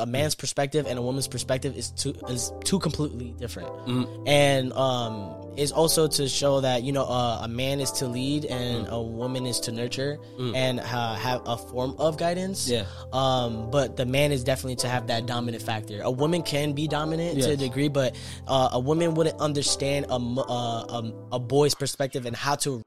a man's perspective and a woman's perspective is two is two completely different, Mm. and um, is also to show that you know uh, a man is to lead and Mm. a woman is to nurture and uh, have a form of guidance. Yeah. Um, but the man is definitely to have that dominant factor. A woman can be dominant to a degree, but uh, a woman wouldn't understand a uh, um, a boy's perspective and how to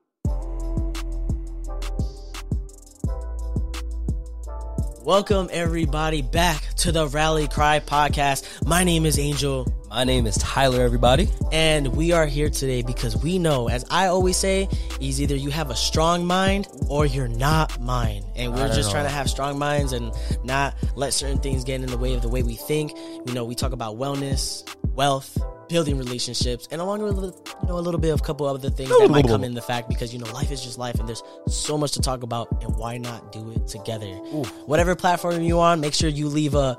Welcome everybody back to the Rally Cry podcast. My name is Angel My name is Tyler, everybody. and we are here today because we know, as I always say, is either you have a strong mind or you're not mine. And we're just trying to have strong minds and not let certain things get in the way of the way we think. You know, we talk about wellness, wealth, building relationships, and along with you know a little bit of a couple other things that might come in the fact because you know life is just life and there's so much to talk about and why not do it together? Whatever platform you on, make sure you leave a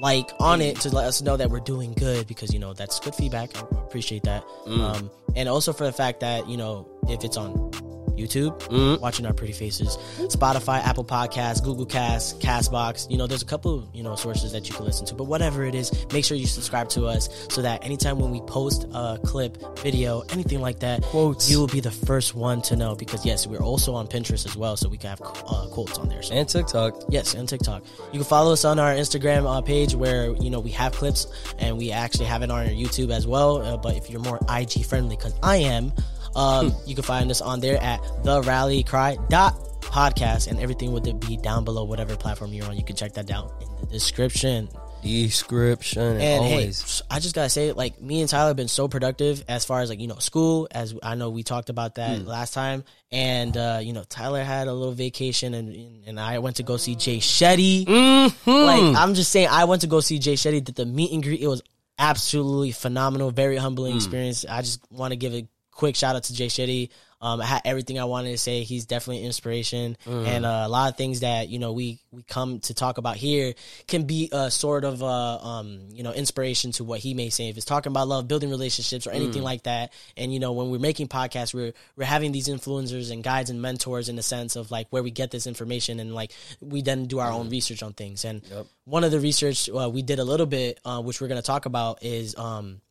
like on it to let us know that we're doing good because you know that's good feedback. I appreciate that. Um, and also for the fact that you know if it's on YouTube, watching our pretty faces, Spotify, Apple Podcasts, Google Cast, Castbox. You know, there's a couple you know sources that you can listen to. But whatever it is, make sure you subscribe to us so that anytime when we post a clip, video, anything like that, Quotes. you will be the first one to know. Because yes, we're also on Pinterest as well, so we can have uh, quotes on there. So And TikTok. Yes, and TikTok. You can follow us on our Instagram uh, page where you know we have clips, and we actually have it on our YouTube as well. Uh, but if you're more IG friendly, because I am, um, you can find us on there at the Rally Cry dot podcast, and everything would be down below whatever platform you're on. You can check that down in the description. Description. And always. hey, I just gotta say, like me and Tyler have been so productive as far as like you know school. As I know, we talked about that Hmm. last time, and uh, you know Tyler had a little vacation, and and I went to go see Jay Shetty. Mm-hmm. Like I'm just saying, I went to go see Jay Shetty. Did the meet and greet? It was absolutely phenomenal, very humbling Hmm. experience. I just want to give a quick shout out to Jay Shetty. Um, I had everything I wanted to say. He's definitely an inspiration, Mm. and uh, a lot of things that you know we we come to talk about here can be a sort of uh, um, you know inspiration to what he may say if it's talking about love, building relationships, or anything Mm. like that. And you know when we're making podcasts, we're we're having these influencers and guides and mentors in the sense of like where we get this information and like we then do our own research on things. And Mm. Yep. one of the research uh, we did a little bit, uh, which we're going to talk about, is um,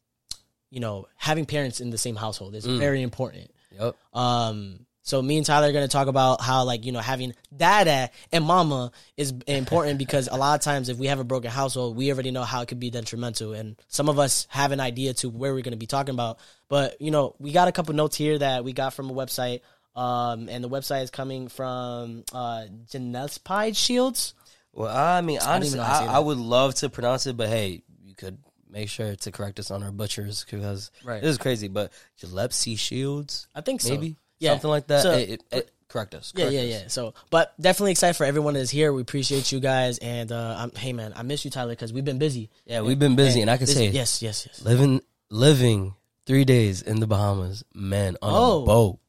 you know having parents in the same household is very important. Yep. Um, so me and Tyler are gonna talk about how like you know having dada and mama is important because a lot of times if we have a broken household, we already know how it could be detrimental, and some of us have an idea to where we're gonna be talking about. But you know, we got a couple notes here that we got from a website, um, and the website is coming from uh, Genespide Shields. Well, I mean, honestly, know how to say I, I would love to pronounce it, but hey, you could make sure to correct us on our butchers because Right. this is crazy. But Gillespie Shields, I think so. maybe Yeah. something like that. So- Hey, it- it- correct us. Yeah, correct yeah, us. yeah. So, but definitely excited for everyone that is here. We appreciate you guys, and uh, I'm, hey, man, I miss you, Tyler, because we've been busy. Yeah, we've been busy, and I can say, yes, yes, yes. living living three days in the Bahamas, man, on Oh. a boat.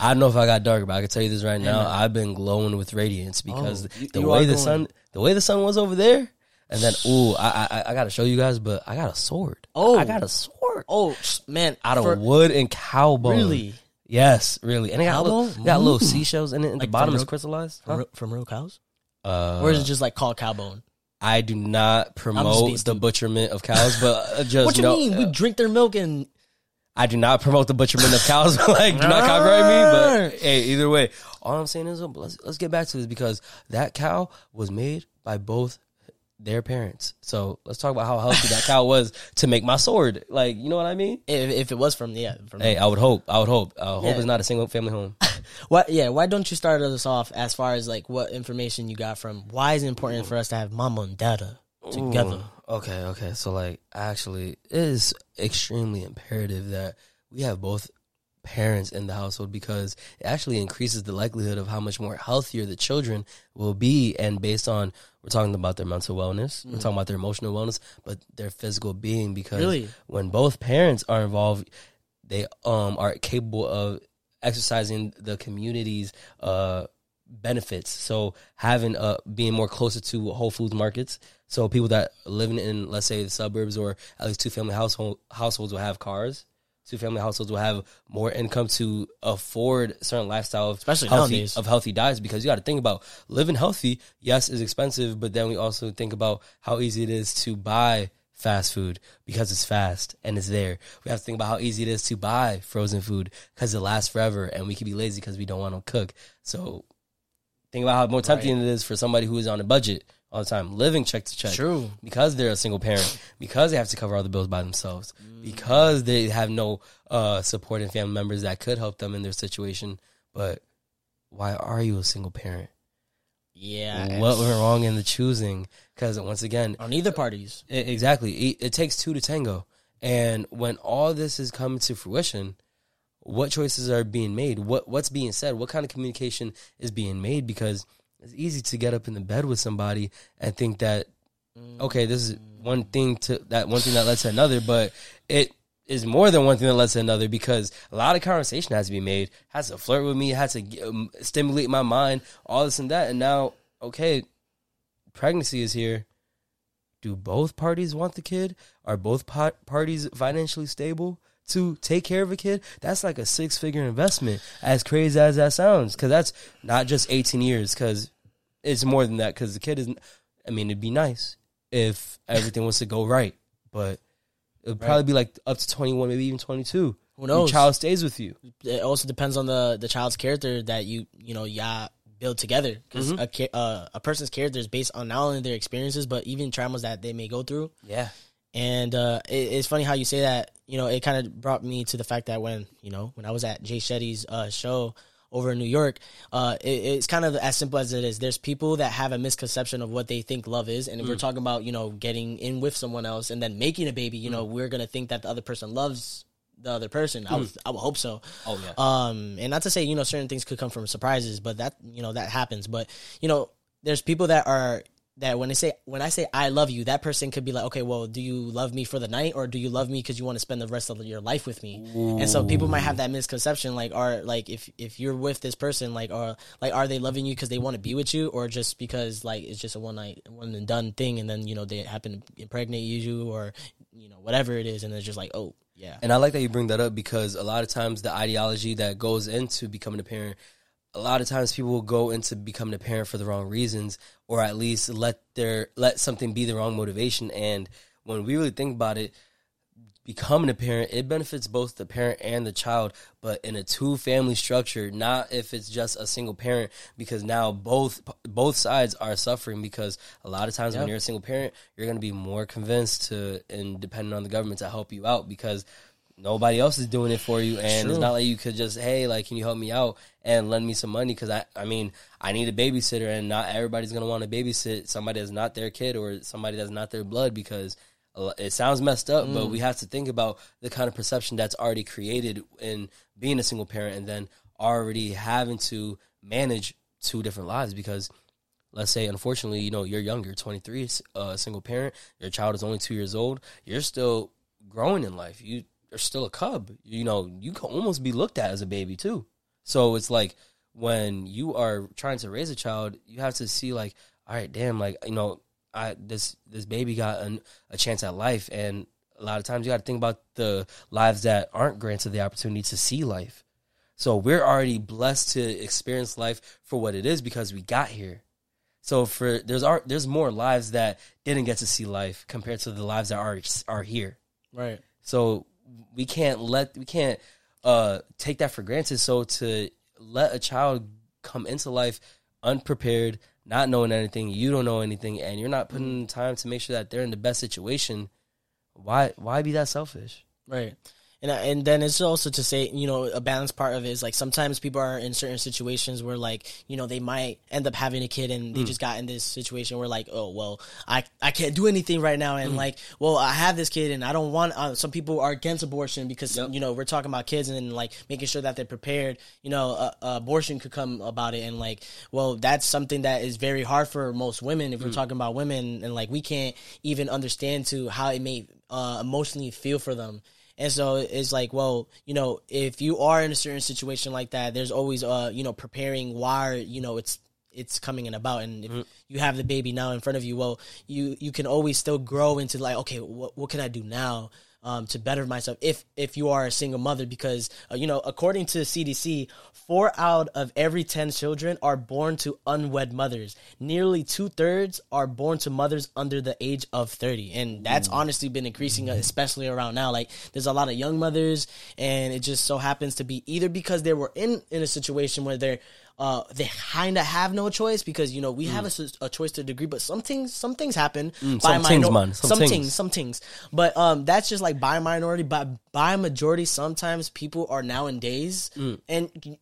I don't know if I got dark, but I can tell you this right now: I've been glowing with radiance because Oh, you- the you way the sun, the way the sun was over there, and then ooh, I I, I got to show you guys, but I got a sword. Oh. I got a sword Oh man, out of for- wood and cow bone. Really? Yes, really, and it got little, bone? got little seashells in it, and Like the bottom from is real- crystallized. from, Huh? real- from real cows, Uh, or is it just like called cow bone? I do not promote the butcherment of cows, but uh, just What you mean? we drink their milk and I do not promote the butcherment of cows. like, do not copyright me. But hey, either way, all I'm saying is, um, let's let's get back to this because that cow was made by both their parents. So let's talk about how healthy that cow was to make my sword. Like, you know what I mean? if, if it was from yeah, from Hey, I would hope. I would hope. I hope Yeah. it's not a single family home. what? Yeah, why don't you start us off as far as like what information you got from? Why is it important for us to have mama and dada together? Ooh, Okay, okay. So like actually it is extremely imperative that we have both parents in the household because it actually increases the likelihood of how much more healthier the children will be and based on we're talking about their mental wellness, we're talking about their emotional wellness, but their physical being because Really? when both parents are involved, they um are capable of exercising the community's uh benefits. So having uh being more closer to Whole Foods markets. So people that living in let's say the suburbs or at least two family household households will have cars. Two family households will have more income to afford certain lifestyle of Especially healthy, nowadays. of healthy diets because you got to think about living healthy. Yes, is expensive, but then we also think about how easy it is to buy fast food because it's fast and it's there. We have to think about how easy it is to buy frozen food because it lasts forever, and we can be lazy because we don't want to cook. So think about how more tempting it is for somebody who is on a budget all the time, living check to check True. because they're a single parent, because they have to cover all the bills by themselves, because they have no uh, supporting family members that could help them in their situation. But why are you a single parent? Yeah. What went wrong in the choosing? Because once again, on either parties? I- exactly, it, it takes two to tango. And when all this is coming to fruition, what choices are being made? What what's being said? What kind of communication is being made? Because it's easy to get up in the bed with somebody and think that okay, this is one thing to that one thing that led to another, but it is more than one thing that led to another because a lot of conversation has to be made, has to flirt with me, has to um, stimulate my mind, all this and that, and now okay, pregnancy is here. Do both parties want the kid? Are both pa- parties financially stable to take care of a kid? That's like a six figure investment, as crazy as that sounds, because that's not just 18 years, because it's more than that, because the kid isn't. I mean, it'd be nice if everything was to go right, but it would probably be like up to 21, maybe even 22. Who knows? Your child stays with you. it also depends on the the child's character that you you know yeah build together because Mm-hmm. a uh, a person's character is based on not only their experiences but even traumas that they may go through. Yeah. And uh, it, it's funny how you say that. You know, it kind of brought me to the fact that when you know when I was at Jay Shetty's uh, show over in New York, uh, it, it's kind of as simple as it is. There's people that have a misconception of what they think love is, and if we're Mm. talking about you know getting in with someone else and then making a baby, you Mm. know, we're gonna think that the other person loves the other person. I would I would hope so. Oh, yeah. Um, and not to say you know certain things could come from surprises, but that you know that happens. But you know, there's people that are that when they say when I say I love you, that person could be like, okay, well, do you love me for the night or do you love me because you want to spend the rest of your life with me? And so people might have that misconception, like, are like if if you're with this person, like, are like are they loving you because they want to be with you or just because like it's just a one night one and done thing, and then you know they happen to impregnate you or you know whatever it is, and it's just like, oh yeah, And I like that you bring that up because a lot of times the ideology that goes into becoming a parent, a lot of times people will go into becoming a parent for the wrong reasons, or at least let their let something be the wrong motivation. And when we really think about it, becoming a parent, it benefits both the parent and the child, but in a two family structure, not if it's just a single parent, because now both both sides are suffering because a lot of times when you're a single parent, you're gonna be more convinced to and depending on the government to help you out because nobody else is doing it for you and it's not like you could just hey like can you help me out and lend me some money? Because I, I mean i need a babysitter and not everybody's going to want to babysit somebody that's not their kid or somebody that's not their blood because it sounds messed up but we have to think about the kind of perception that's already created in being a single parent and then already having to manage two different lives because let's say unfortunately you know you're younger 23 uh, single parent your child is only two years old you're still growing in life. You are still a cub. You know you can almost be looked at as a baby too. So it's like when you are trying to raise a child you have to see like all right damn like you know i this this baby got an, a chance at life. And a lot of times you got to think about the lives that aren't granted the opportunity to see life. So we're already blessed to experience life for what it is because we got here. So for there's are there's more lives that didn't get to see life compared to the lives that are are here. right. So we can't let we can't uh take that for granted. So to let a child come into life unprepared, not knowing anything, you don't know anything, and you're not putting in time to make sure that they're in the best situation, why why be that selfish? Right. And, and then it's also to say, you know, a balanced part of it is like sometimes people are in certain situations where like, you know, they might end up having a kid and they just got in this situation where like, oh, well, I, I can't do anything right now. And like, well, I have this kid and I don't want, uh, some people are against abortion because, Yep. you know, we're talking about kids and like making sure that they're prepared, you know, uh, abortion could come about it. And like, well, that's something that is very hard for most women if we're talking about women and like we can't even understand to how it may uh, emotionally feel for them. And so it's like, well, you know, if you are in a certain situation like that, there's always, uh, you know, preparing why, you know, it's it's coming in about, and if you have the baby now in front of you, well, you you can always still grow into like, okay, what what can I do now? Um, to better myself if if you are a single mother because uh, you know according to CDC four out of every 10 children are born to unwed mothers. Nearly two-thirds are born to mothers under the age of 30 and that's honestly been increasing uh, especially around now. Like there's a lot of young mothers and it just so happens to be either because they were in in a situation where they're uh, they kind of have no choice because you know we have a choice to a degree, but some things some things happen by Mm. some things, man. Some some things. things, some things. But um, that's just like by minority, by by majority. Sometimes people are nowadays Mm. and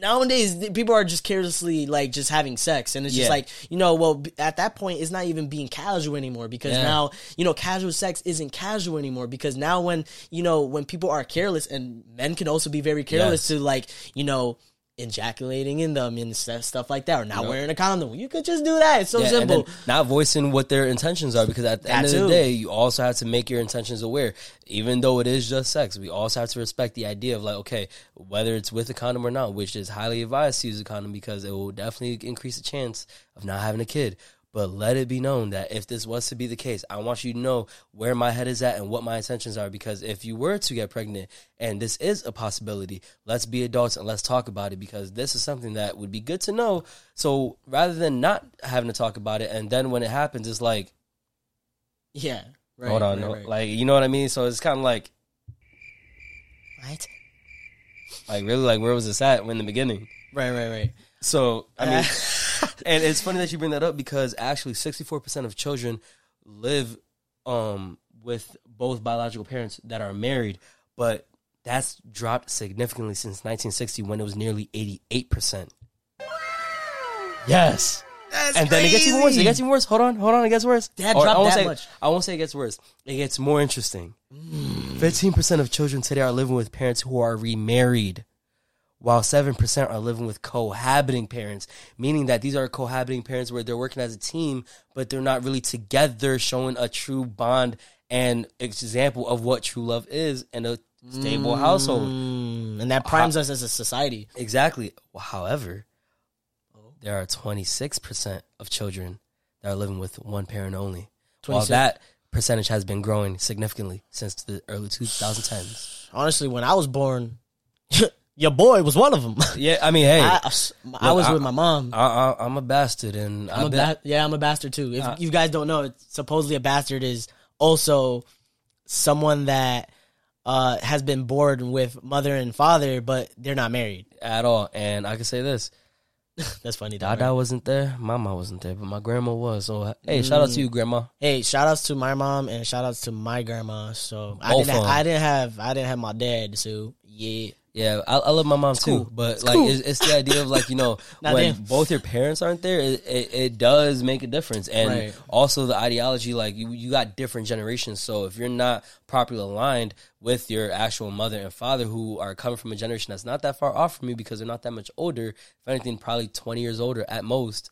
nowadays people are just carelessly like just having sex and it's just like you know well at that point it's not even being casual anymore because Yeah. now you know casual sex isn't casual anymore because now when you know when people are careless and men can also be very careless Yes. to like you know ejaculating in them and st- stuff like that or not wearing a condom you could just do that it's so Yeah, and simple not voicing what their intentions are because at the end That of the day, you also have to make your intentions aware. Even though it is just sex, we also have to respect the idea of like, okay, whether it's with a condom or not, which is highly advised to use a condom because it will definitely increase the chance of not having a kid. But let it be known that if this was to be the case, I want you to know where my head is at and what my intentions are. Because if you were to get pregnant and this is a possibility, let's be adults and let's talk about it because this is something that would be good to know. So rather than not having to talk about it, and then when it happens, it's like, yeah right, hold on, right, no, right. like you know what I mean. So it's kind of like, right like really, like where was this at in the beginning? right right right So I mean, and it's funny that you bring that up because actually, sixty four percent of children live um with both biological parents that are married, but that's dropped significantly since 1960 when it was nearly 88 percent. Yes. That's and then it gets even worse. It gets even worse. Hold on, hold on. It gets worse. Dad dropped I won't that say, much. I won't say it gets worse. It gets more interesting. Fifteen percent of children today are living with parents who are remarried, while seven percent are living with cohabiting parents. Meaning that these are cohabiting parents where they're working as a team, but they're not really together, showing a true bond and example of what true love is in a stable household. Mm, and that primes us as a society Exactly. However, there are 26% of children that are living with one parent only. While that percentage has been growing significantly since the early 2010s. honestly when i was born your boy was one of them Yeah, I mean, hey, I, I, I was I- with my mom I, I'm a bastard, and I'm I a bet, ba- yeah, I'm a bastard too. If you guys don't know, it's supposedly a bastard is also someone that uh, has been born with mother and father, but they're not married. at all. And I can say this: That's funny. Though, Dada right? wasn't there, Mama wasn't there, but my grandma was. So, hey, shout out to you, Grandma. Hey, shout outs to my mom and shout outs to my grandma. So I didn't, of 'em. I didn't have, I didn't have my dad. So yeah, Yeah, I, I love my mom too, cool. but It's like cool. it's, it's the idea of like you know when them. both your parents aren't there, it, it, it does make a difference, and Right. also the ideology like you you got different generations, so if you're not properly aligned with your actual mother and father who are coming from a generation that's not that far off from you because they're not that much older, if anything, probably twenty years older at most.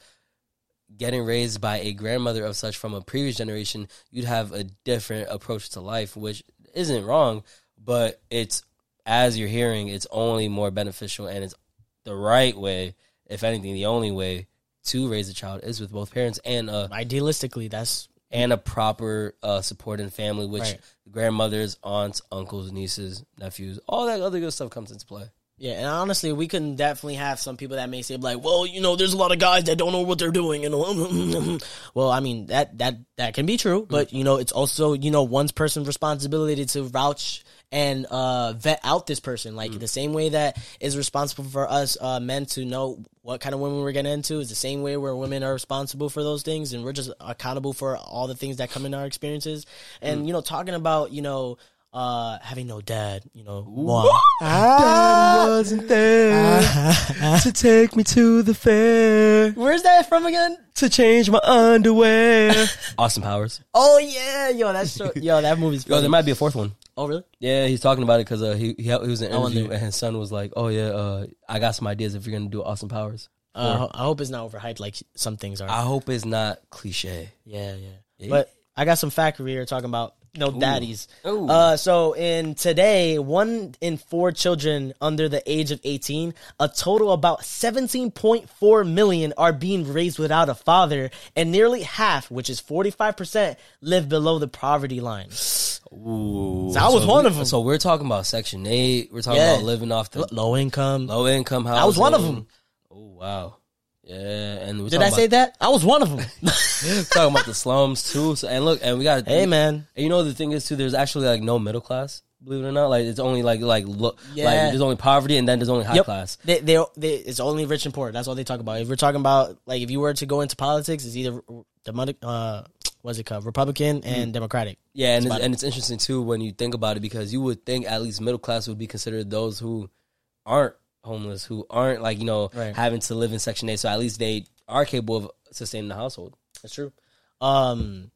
Getting raised by a grandmother of such from a previous generation, you'd have a different approach to life, which isn't wrong, but it's as you're hearing, it's only more beneficial and it's the right way, if anything, the only way to raise a child is with both parents and a idealistically, that's and a proper uh, supporting family, which Right. grandmothers, aunts, uncles, nieces, nephews, all that other good stuff comes into play. Yeah, and honestly, we can definitely have some people that may say like, "Well, you know, there's a lot of guys that don't know what they're doing," and well, I mean that that that can be true, but you know, it's also you know one's person's responsibility to vouch and uh, vet out this person, like the same way that is responsible for us uh, men to know what kind of women we're getting into is the same way where women are responsible for those things, and we're just accountable for all the things that come in our experiences, and you know, talking about you know. Uh, having no dad, you know, moi. Daddy wasn't there to take me to the fair Where's that from again? to change my underwear. Austin Powers. Oh yeah, yo, that's so, yo, that movie's. Yo, Funny. there might be a fourth one. Oh really? Yeah, he's talking about it because uh, he, he he was in an interview and his son was like, "Oh yeah, uh, I got some ideas if you're gonna do Austin Powers." Uh, I hope it's not overhyped like some things are. I hope it's not cliche. yeah, yeah, Yeah. But I got some factory here talking about no daddies. Ooh. Uh, so in today, one in four children under the age of eighteen, a total about seventeen point four million are being raised without a father, and nearly half, which is forty five percent, live below the poverty line. Ooh. So I was one we- them. So we're talking about Section Eight. We're talking Yeah. about living off the low income. low income housing. I was one of them. Oh wow. Yeah, and we're Did I say that? I was one of them. talking about the slums too? So, and look, and we got hey man, And you know the thing is too, there's actually like no middle class. Believe it or not, like it's only like like look, Yeah. like there's only poverty and then there's only high Yep. class. They, they, they, it's only rich and poor. That's all they talk about. If we're talking about like if you were to go into politics, it's either Democratic, uh, what's it called, Republican and Democratic. Yeah, and it's, and it's interesting too when you think about it because you would think at least middle class would be considered those who aren't homeless, who aren't like you know Right. having to live in Section Eight. So at least they are capable of sustaining the household. That's true. Um,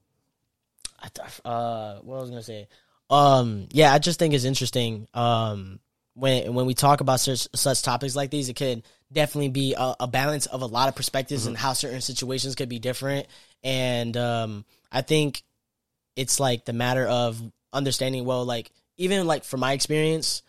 I th- uh, what I was gonna say? Um, yeah, I just think it's interesting. Um, when when we talk about such such topics like these, it could definitely be a, a balance of a lot of perspectives and how certain situations could be different. And um, I think it's like the matter of understanding. Well, like even like from my experience,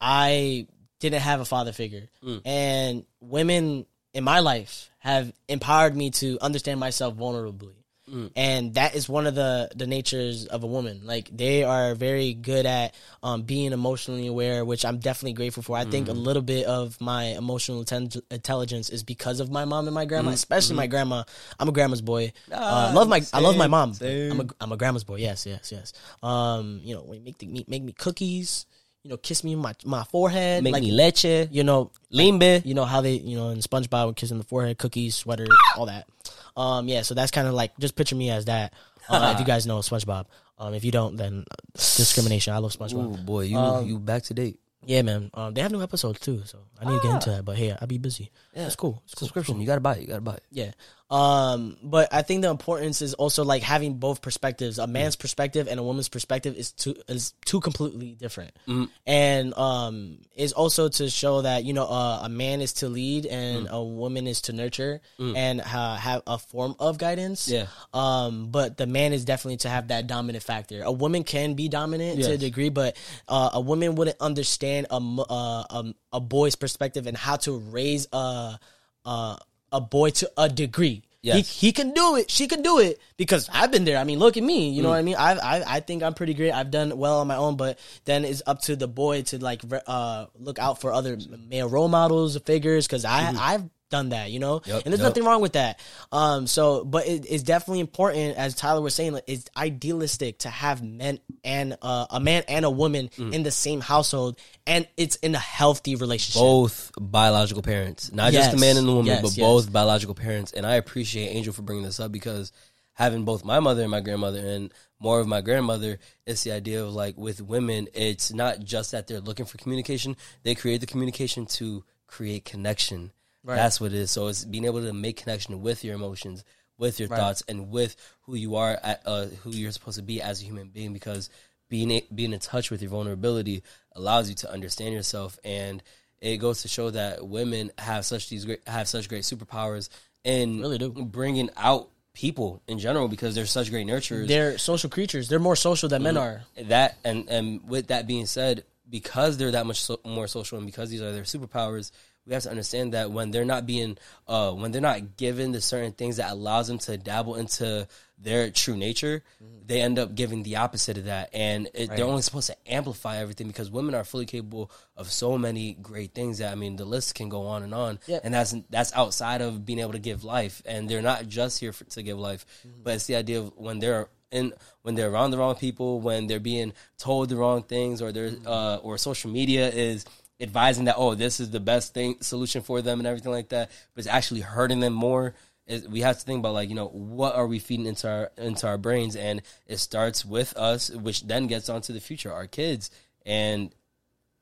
I didn't have a father figure, Mm. and women in my life have empowered me to understand myself vulnerably. Mm. And that is one of the the natures of a woman. Like they are very good at um, being emotionally aware, which I'm definitely grateful for. I think a Mm-hmm. little bit of my emotional inten- intelligence is because of my mom and my grandma, especially my grandma. I'm a grandma's boy. Mm-hmm. Ah, uh, love my I love my mom. I'm a I'm a grandma's boy. Yes, yes, yes. Um, you know, make the, make me cookies. You know, kiss me on my my forehead. Make like, me leche, you know, limbe. you know how they you know in SpongeBob would kiss in the forehead, cookies, sweater, all that. Um, yeah, so that's kind of like just picture me as that. Uh, if you guys know SpongeBob, um, if you don't, then uh, discrimination. I love SpongeBob. Ooh boy, you Um, you back to date. Yeah, man. Um, they have new episodes too, so I need to get into that. But hey, I'll be busy. Yeah. It's cool. It's cool. Subscription, you gotta buy it. You gotta buy it. Yeah. Um, but I think the importance is also like having both perspectives. A man's perspective and a woman's perspective is two is two completely different. Mm. And um is also to show that, you know, uh, a man is to lead and a woman is to nurture and uh, have a form of guidance. Yeah. Um, but the man is definitely to have that dominant factor. A woman can be dominant to a degree, but uh, a woman wouldn't understand a uh, um, a boy's perspective and how to raise a uh, a boy to a degree. Yes. He, he can do it. She can do it because I've been there. I mean, look at me. You know Mm. what I mean? I, I I think I'm pretty great. I've done well on my own, but then it's up to the boy to like uh look out for other male role models, figures. Because I I've done that. You know. Yep, and there's yep. nothing wrong with that. Um, so but it, it's definitely important, as Tyler was saying, like, it's idealistic to have men and uh, a man and a woman Mm. in the same household, and it's in a healthy relationship. Both biological parents, not just the man and the woman, Yes, but yes. both biological parents. And I appreciate Angel for bringing this up because having both my mother and my grandmother, and more of my grandmother, it's the idea of like with women, it's not just that they're looking for communication; they create the communication to create connection. That's what it is. So it's being able to make connection with your emotions, with your thoughts, and with who you are, at, uh, who you're supposed to be as a human being. Because being a- being in touch with your vulnerability allows you to understand yourself, and it goes to show that women have such these great have such great superpowers in Really do. bringing out people in general because they're such great nurturers They're social creatures. They're more social than men are. that and and with that being said because they're that much so, more social and because these are their superpowers we have to understand that when they're not being uh when they're not given the certain things that allows them to dabble into their true nature they end up giving the opposite of that. And it, they're only supposed to amplify everything because women are fully capable of so many great things that i mean the list can go on and on. Yeah. and that's that's outside of being able to give life. And they're not just here for, to give life but it's the idea of when they're in when they're around the wrong people, when they're being told the wrong things, or they're uh, or social media is advising that oh this is the best thing solution for them and everything like that, but it's actually hurting them more. Is we have to think about like you know what are we feeding into our into our brains, and it starts with us, which then gets onto the future, our kids, and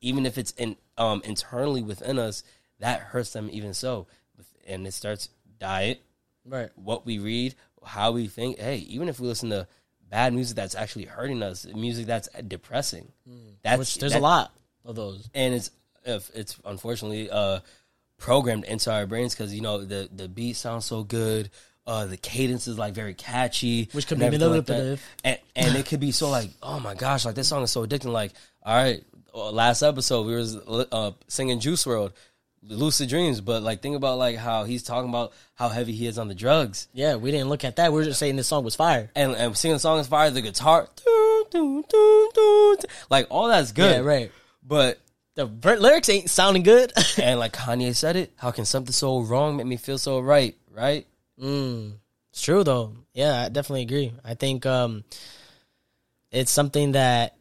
even if it's in um internally within us, that hurts them even so, and it starts diet, Right. what we read, how we think. Hey, even if we listen to bad music that's actually hurting us, music that's depressing, that's Which there's that- a lot of those. and it's if it's unfortunately uh programmed into our brains because you know the the beat sounds so good. Uh, the cadence is like very catchy, Which could be everything like manipulative. and and it could be so like, oh my gosh, like this song is so addicting. Like, all right, uh, last episode we was uh, singing Juice WRLD, Lucid Dreams, but like think about like how he's talking about how heavy he is on the drugs, Yeah, we didn't look at that. We were just saying this song was fire. and and singing the song is fire. The guitar, doo, doo, doo. like all that's good, Yeah, right. But The lyrics ain't sounding good. and like Kanye said it, how can something so wrong make me feel so right? Right? Mm, it's true though. Yeah, I definitely agree. I think um, it's something that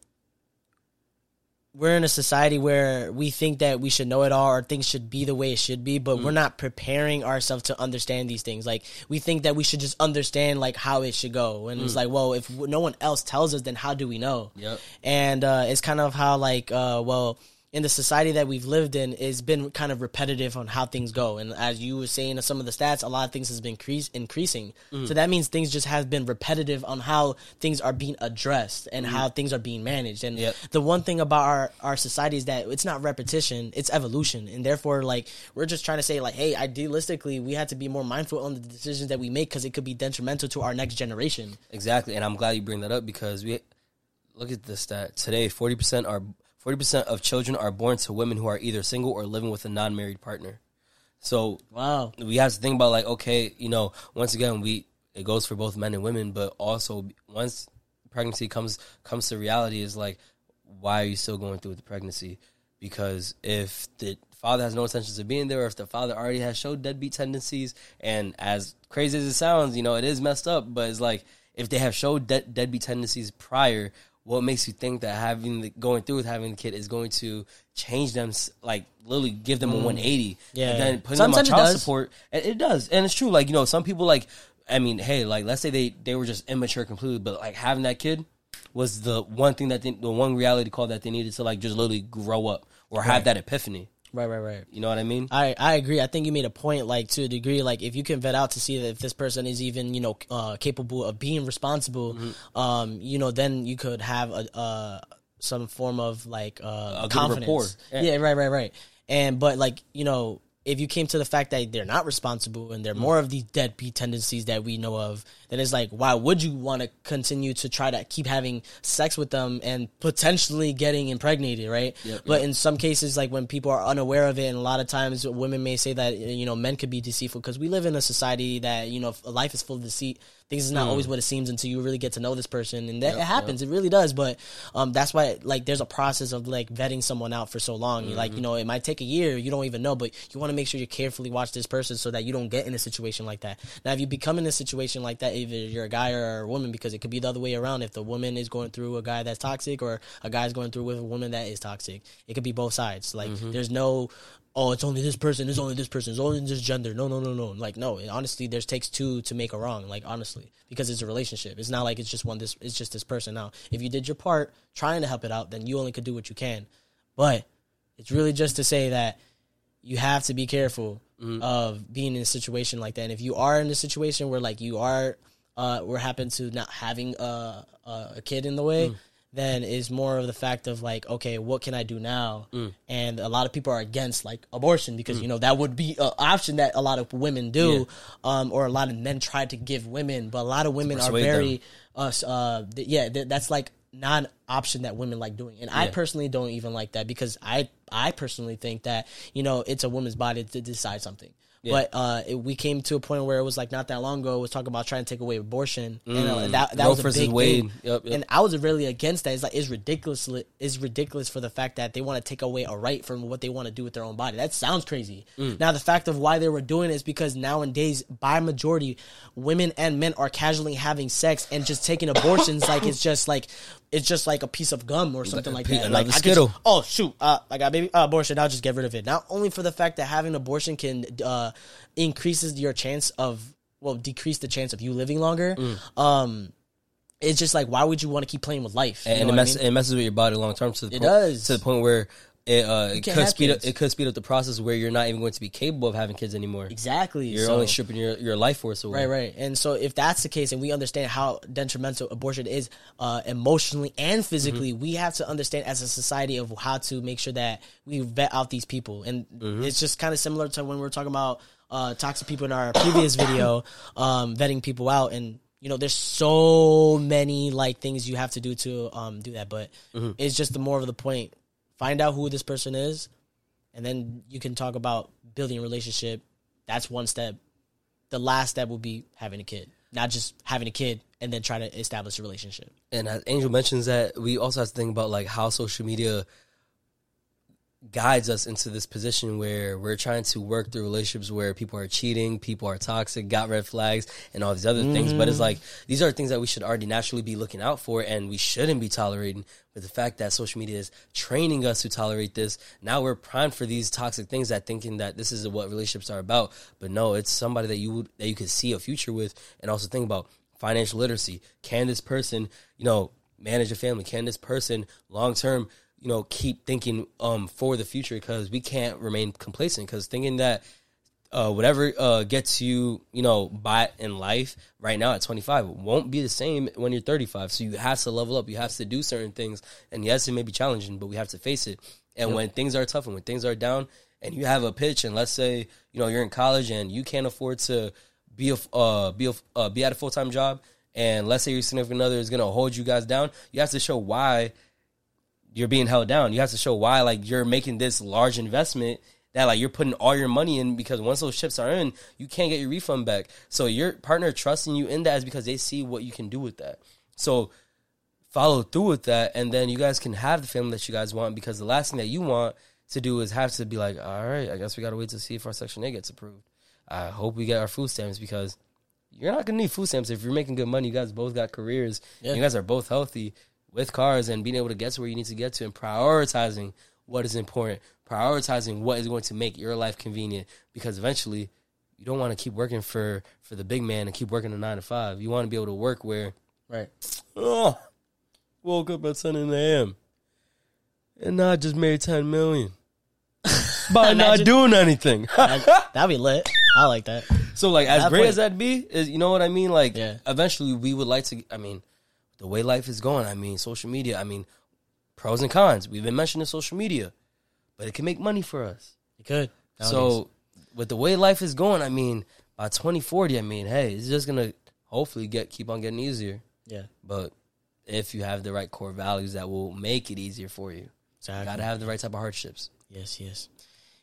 we're in a society where we think that we should know it all or things should be the way it should be, but we're not preparing ourselves to understand these things. Like we think that we should just understand like how it should go, and it's like, well, if no one else tells us, then how do we know? Yep. and uh, it's kind of how like uh, well in the society that we've lived in it's been kind of repetitive on how things go and as you were saying some of the stats a lot of things has been increase, increasing Mm. so that means things just have been repetitive on how things are being addressed and how things are being managed and Mm. Yep. the one thing about our, our society is that it's not repetition it's evolution and therefore like we're just trying to say like hey idealistically we have to be more mindful on the decisions that we make because it could be detrimental to our next generation Exactly, and I'm glad you bring that up because we look at the stat today. Forty percent are forty percent of children are born to women who are either single or living with a non-married partner. So wow we have to think about like, okay, you know, once again, we it goes for both men and women, but also once pregnancy comes comes to reality, is like, why are you still going through with the pregnancy? Because if the father has no intentions of being there, or if the father already has showed deadbeat tendencies, and as crazy as it sounds, you know, it is messed up, but it's like if they have showed de- deadbeat tendencies prior, what makes you think that having the, going through with having the kid is going to change them, like literally give them a 180? Yeah. and then putting them on Sometimes child support, and it does, and it's true. Like you know, some people like, I mean, hey, like let's say they they were just immature completely, but like having that kid was the one thing that they, the one reality call that they needed to like just literally grow up or have that epiphany. Right right right You know what I mean? I, I agree. I think you made a point, like to a degree, like if you can vet out to see that if this person is even, you know, uh, capable of being responsible, Mm-hmm. um, you know, then you could have a, uh, some form of like uh, good confidence. rapport. Yeah. Yeah. right, right, right. And but like you know, if you came to the fact that they're not responsible and Mm. they're more of these deadbeat tendencies that we know of, then it's like, why would you want to continue to try to keep having sex with them and potentially getting impregnated, right? Yep, but in some cases, like when people are unaware of it, and a lot of times women may say that you know men could be deceitful because we live in a society that you know life is full of deceit. Things is not always mm. what it seems until you really get to know this person, and that it happens. It really does. But um, that's why like there's a process of like vetting someone out for so long. Like you mm-hmm. know, it might take a year. You don't even know, but you want to make sure you carefully watch this person so that you don't get in a situation like that. Now, if you become in a situation like that, either you're a guy or a woman, because it could be the other way around. If the woman is going through a guy that's toxic, or a guy's going through with a woman that is toxic, it could be both sides. Like mm-hmm. there's no oh, it's only this person, it's only this person, it's only this gender. No, no, no, no. Like, no. And honestly, there's takes two to make a wrong. Like, honestly, because it's a relationship. It's not like it's just one. This it's just this person. Now, if you did your part trying to help it out, then you only could do what you can. But it's really just to say that you have to be careful of being in a situation like that. And if you are in a situation where like you are, uh, we're happen to not having a a, a kid in the way. Then is more of the fact of like, okay, what can I do now? And a lot of people are against like abortion because you know that would be an option that a lot of women do, um, or a lot of men try to give women, but a lot of women are very, uh, uh, th- yeah, th- that's like not an option that women like doing, and I personally don't even like that because I I personally think that you know it's a woman's body to decide something. But uh, it, we came to a point where it was like not that long ago. It was talking about trying to take away abortion, and uh, that that Roe was a big Wade. Yep, yep. And I was really against that. It's like it's ridiculous. It's ridiculous for the fact that they want to take away a right from what they want to do with their own body. That sounds crazy. Mm. Now the fact of why they were doing it is because nowadays, by majority, women and men are casually having sex and just taking abortions like it's just like it's just like a piece of gum or something like pe- that. another Like I just- Skittle. oh shoot, uh, I got baby uh, abortion. I'll just get rid of it. Not only for the fact that having abortion can uh, increases your chance of well decrease the chance of you living longer. Um, it's just like why would you want to keep playing with life? You and it, what I mean? it messes with your body long term to the It point, does. to the point where it, uh, it could speed up it could speed up the process where you're not even going to be capable of having kids anymore. exactly. You're So- only stripping your, your life force away. Right, right. And so if that's the case and we understand how detrimental abortion is uh, emotionally and physically, Mm-hmm. we have to understand as a society of how to make sure that we vet out these people. And Mm-hmm. it's just kind of similar to when we were talking about uh, toxic people in our previous video, um, vetting people out. And, you know, there's so many like things you have to do to um, do that. But Mm-hmm. it's just the more of the point. Find out who this person is, and then you can talk about building a relationship. That's one step the last step will be having a kid, not just having a kid and then try to establish a relationship. And as Angel mentions that, we also have to think about like how social media guides us into this position where we're trying to work through relationships where people are cheating, people are toxic, got red flags, and all these other mm-hmm. things. But it's like these are things that we should already naturally be looking out for, and we shouldn't be tolerating. But the fact that social media is training us to tolerate this, now we're primed for these toxic things that thinking that this is what relationships are about. But no, it's somebody that you would, that you could see a future with, and also think about financial literacy. Can this person, you know, manage a family? Can this person long term? You know keep thinking um for the future because we can't remain complacent because thinking that uh, whatever uh, gets you, you know, by in life right now at 25 won't be the same when you're 35. So you have to level up. You have to do certain things. And yes, it may be challenging, but we have to face it. And yep. when things are tough and when things are down, and you have a pitch, and let's say you know you're in college and you can't afford to be a uh, be a, uh, be at a full time job, and let's say your significant other is gonna hold you guys down, you have to show why you're being held down. You have to show why like you're making this large investment that like you're putting all your money in because once those chips are in, you can't get your refund back. So your partner trusting you in that is because they see what you can do with that. So follow through with that and then you guys can have the family that you guys want because the last thing that you want to do is have to be like, all right, I guess we gotta wait to see if our Section Eight gets approved. I hope we get our food stamps because you're not gonna need food stamps if you're making good money. You guys both got careers. Yeah. You guys are both healthy with cars and being able to get to where you need to get to and prioritizing what is important, prioritizing what is going to make your life convenient because eventually you don't want to keep working for for the big man and keep working a 9 to 5. You want to be able to work where right. Oh. Woke up at 10 a.m. and not just made 10 million. by not doing anything. that'd be lit. I like that. So like as that great point. as that be, is you know what I mean? Like yeah. eventually we would like to I mean the way life is going, I mean, social media, I mean, pros and cons. We've been mentioning social media, but it can make money for us. It could. Nowadays. So, with the way life is going, I mean, by 2040, I mean, hey, it's just going to hopefully get keep on getting easier. Yeah. But if you have the right core values that will make it easier for you. Exactly. Got to have the right type of hardships. Yes, yes.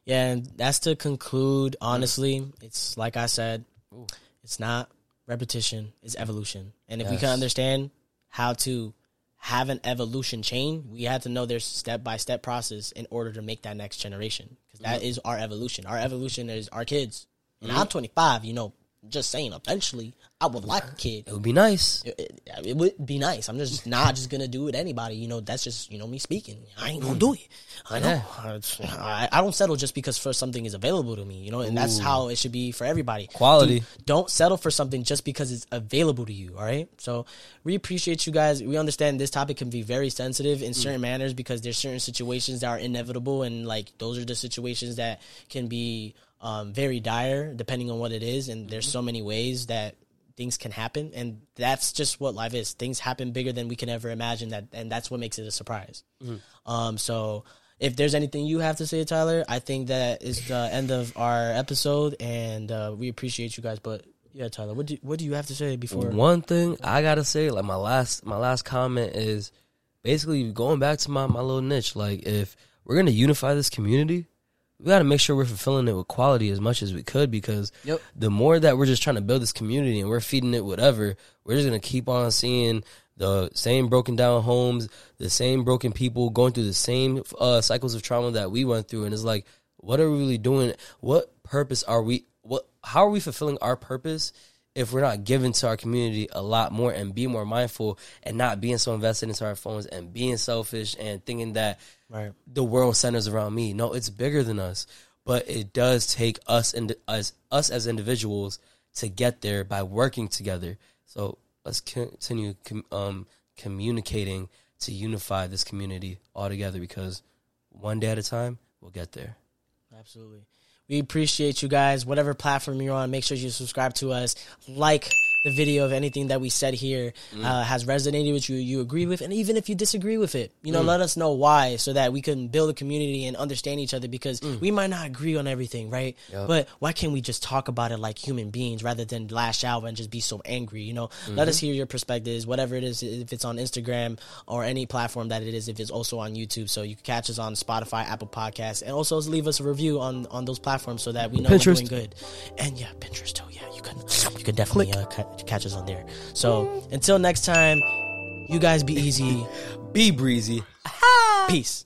Yeah, and that's to conclude, honestly, it's like I said, Ooh. it's not repetition, it's evolution. And if yes. we can understand how to have an evolution chain, we had to know there's step by step process in order to make that next generation. Because that mm-hmm. is our evolution. Our evolution is our kids. And mm-hmm. I'm 25, you know, just saying, eventually, I would like a kid. It would be nice. It, it, it, would be nice. I'm just not just gonna do it anybody. You know, that's just you know me speaking. I ain't gonna do it. I know. I, I, don't settle just because for something is available to me. You know, and Ooh. that's how it should be for everybody. Quality. Dude, don't settle for something just because it's available to you. All right. So we appreciate you guys. We understand this topic can be very sensitive in certain mm. manners because there's certain situations that are inevitable, and like those are the situations that can be um, very dire depending on what it is. And there's mm-hmm. so many ways that things can happen, and that's just what life is. Things happen bigger than we can ever imagine. That, and that's what makes it a surprise. Mm-hmm. Um, so. If there's anything you have to say, Tyler, I think that is the end of our episode, and uh, we appreciate you guys. But yeah, Tyler, what do what do you have to say before? One thing I gotta say, like my last my last comment is basically going back to my my little niche. Like if we're gonna unify this community, we got to make sure we're fulfilling it with quality as much as we could because yep. the more that we're just trying to build this community and we're feeding it whatever, we're just gonna keep on seeing the same broken down homes, the same broken people going through the same uh, cycles of trauma that we went through, and it's like, what are we really doing? What purpose are we? What? How are we fulfilling our purpose? if we're not giving to our community a lot more and be more mindful and not being so invested into our phones and being selfish and thinking that right. the world centers around me. No, it's bigger than us, but it does take us and us us as individuals to get there by working together. So let's continue um, communicating to unify this community all together because one day at a time we'll get there. Absolutely. We appreciate you guys. Whatever platform you're on, make sure you subscribe to us, like the video of anything that we said here mm. uh, has resonated with you, you agree with, and even if you disagree with it, you know, mm. let us know why so that we can build a community and understand each other because mm. we might not agree on everything, right? Yep. But why can't we just talk about it like human beings rather than lash out and just be so angry? You know, mm-hmm. let us mm-hmm. hear your perspectives, whatever it is, if it's on Instagram or any platform that it is, if it's also on YouTube. So you can catch us on Spotify, Apple Podcasts, and also leave us a review on on those platforms so that we know Pinterest. we're doing good. And yeah, Pinterest too. Yeah, you can you can definitely uh, catch us on there. So until next time, you guys be easy. Be breezy. Peace.